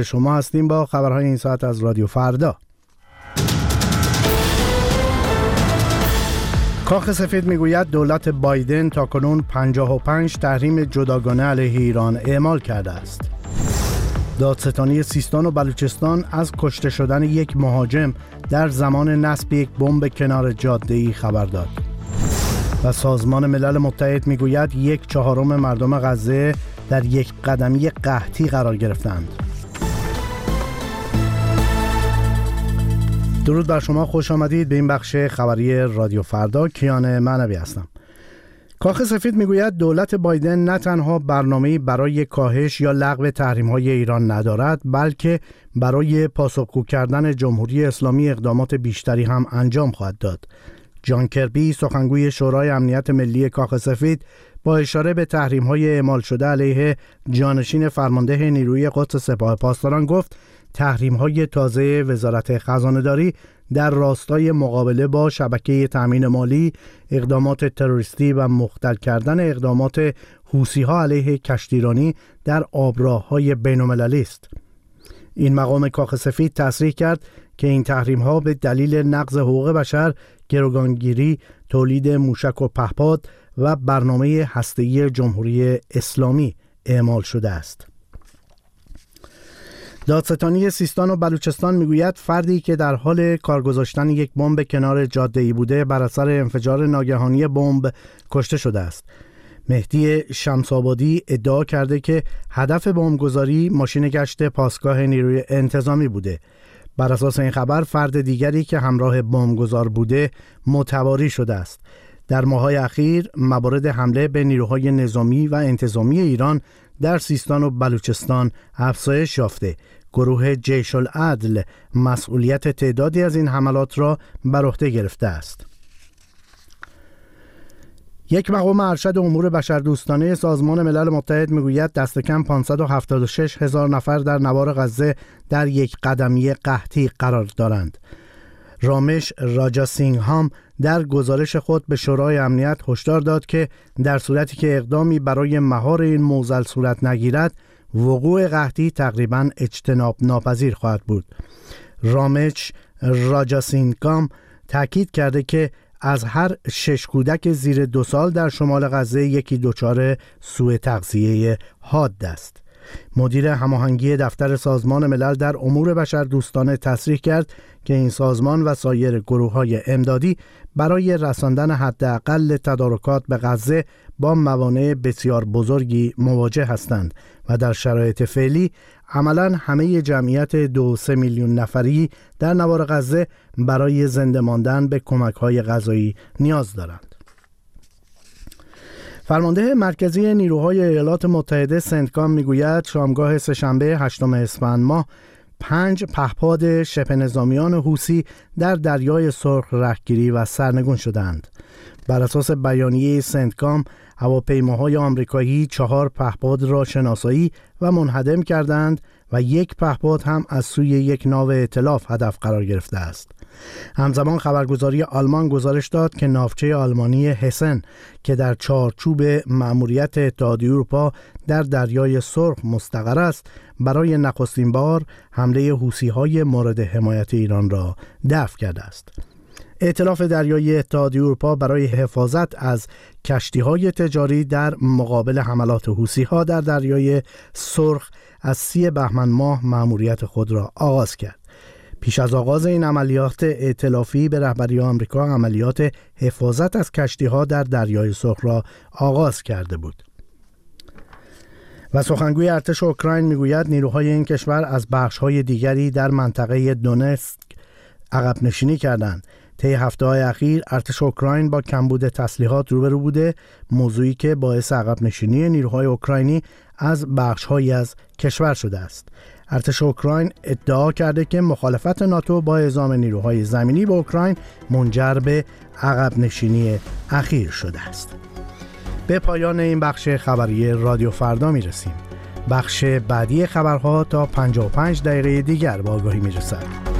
شما هستیم با خبرهای این ساعت از رادیو فردا کاخ سفید می‌گوید دولت بایدن تا کنون 55 تحریم جداگانه علیه ایران اعمال کرده است. دادستانی سیستان و بلوچستان از کشته شدن یک مهاجم در زمان نصب یک بمب کنار جاده ای خبر داد. و سازمان ملل متحد می‌گوید یک چهارم مردم غزه در یک قدمی قحطی قرار گرفتند. درود بر شما خوش آمدید به این بخش خبری رادیو فردا. کیان معنوی هستم. کاخ سفید می‌گوید دولت بایدن نه تنها برنامه برای کاهش یا لغو تحریم های ایران ندارد بلکه برای پاسخگو کردن جمهوری اسلامی اقدامات بیشتری هم انجام خواهد داد. جان کربی سخنگوی شورای امنیت ملی کاخ سفید با اشاره به تحریم های اعمال شده علیه جانشین فرمانده نیروی قدس سپاه پاسداران گفت تحریم های تازه وزارت خزانه در راستای مقابله با شبکه تأمین مالی اقدامات تروریستی و مختل کردن اقدامات حوسی ها علیه کشتیرانی در آبراه های بین است. این مقام کاخ سفید تصریح کرد که این تحریم ها به دلیل نقض حقوق بشر، گروگانگیری، تولید موشک و پهپاد و برنامه هسته‌ای جمهوری اسلامی اعمال شده است. دادستانی سیستان و بلوچستان می‌گوید فردی که در حال کار گذاشتن یک بمب کنار جاده ای بوده بر اثر انفجار ناگهانی بمب کشته شده است. مهدی شمسابادی ادعا کرده که هدف بمبگذاری ماشین گشت پاسگاه نیروی انتظامی بوده. بر اساس این خبر فرد دیگری که همراه بمبگذار بوده متواری شده است. در ماهای اخیر موارد حمله به نیروهای نظامی و انتظامی ایران در سیستان و بلوچستان افزایش یافته گروه جیش العدل مسئولیت تعدادی از این حملات را بر عهده گرفته است یک مقام ارشد امور بشردوستانه سازمان ملل متحد می‌گوید دست کم 576 هزار نفر در نوار غزه در یک قدمی قحطی قرار دارند. رامش راجا سینگ هام در گزارش خود به شورای امنیت هشدار داد که در صورتی که اقدامی برای مهار این موزل صورت نگیرد وقوع قحطی تقریبا اجتناب ناپذیر خواهد بود. رامچ راجاسینگام تاکید کرده که از هر شش کودک زیر دو سال در شمال غزه یکی دچار سوء تغذیه حاد است. مدیر هماهنگی دفتر سازمان ملل در امور بشر دوستانه تصریح کرد که این سازمان و سایر گروه های امدادی برای رساندن حداقل تدارکات به غزه با موانع بسیار بزرگی مواجه هستند و در شرایط فعلی عملا همه جمعیت دو سه میلیون نفری در نوار غزه برای زنده ماندن به کمک های غذایی نیاز دارند. فرمانده مرکزی نیروهای ایالات متحده سنتکام می‌گوید شامگاه سهشنبه هشتم اسفند ماه پنج پهپاد شبه نظامیان حوسی در دریای سرخ رهگیری و سرنگون شدند. بر اساس بیانیه سنتکام هواپیماهای آمریکایی چهار پهپاد را شناسایی و منهدم کردند و یک پهپاد هم از سوی یک ناو اطلاف هدف قرار گرفته است. همزمان خبرگزاری آلمان گزارش داد که ناوچه آلمانی هسن که در چارچوب مأموریت اتحادیه اروپا در دریای سرخ مستقر است برای نخستین بار حمله های مورد حمایت ایران را دفع کرده است. ائتلاف دریایی اتحادیه اروپا برای حفاظت از کشتی های تجاری در مقابل حملات حوسی ها در دریای سرخ از سی بهمن ماه مأموریت خود را آغاز کرد. پیش از آغاز این عملیات ائتلافی به رهبری آمریکا عملیات حفاظت از کشتی ها در دریای سرخ را آغاز کرده بود. و سخنگوی ارتش اوکراین می‌گوید نیروهای این کشور از های دیگری در منطقه دونسک عقب نشینی کردند طی هفته های اخیر ارتش اوکراین با کمبود تسلیحات روبرو بوده موضوعی که باعث عقب نشینی نیروهای اوکراینی از بخشهایی از کشور شده است ارتش اوکراین ادعا کرده که مخالفت ناتو با اعزام نیروهای زمینی به اوکراین منجر به عقب نشینی اخیر شده است. به پایان این بخش خبری رادیو فردا می رسیم بخش بعدی خبرها تا 55 دقیقه دیگر با آگاهی می رسد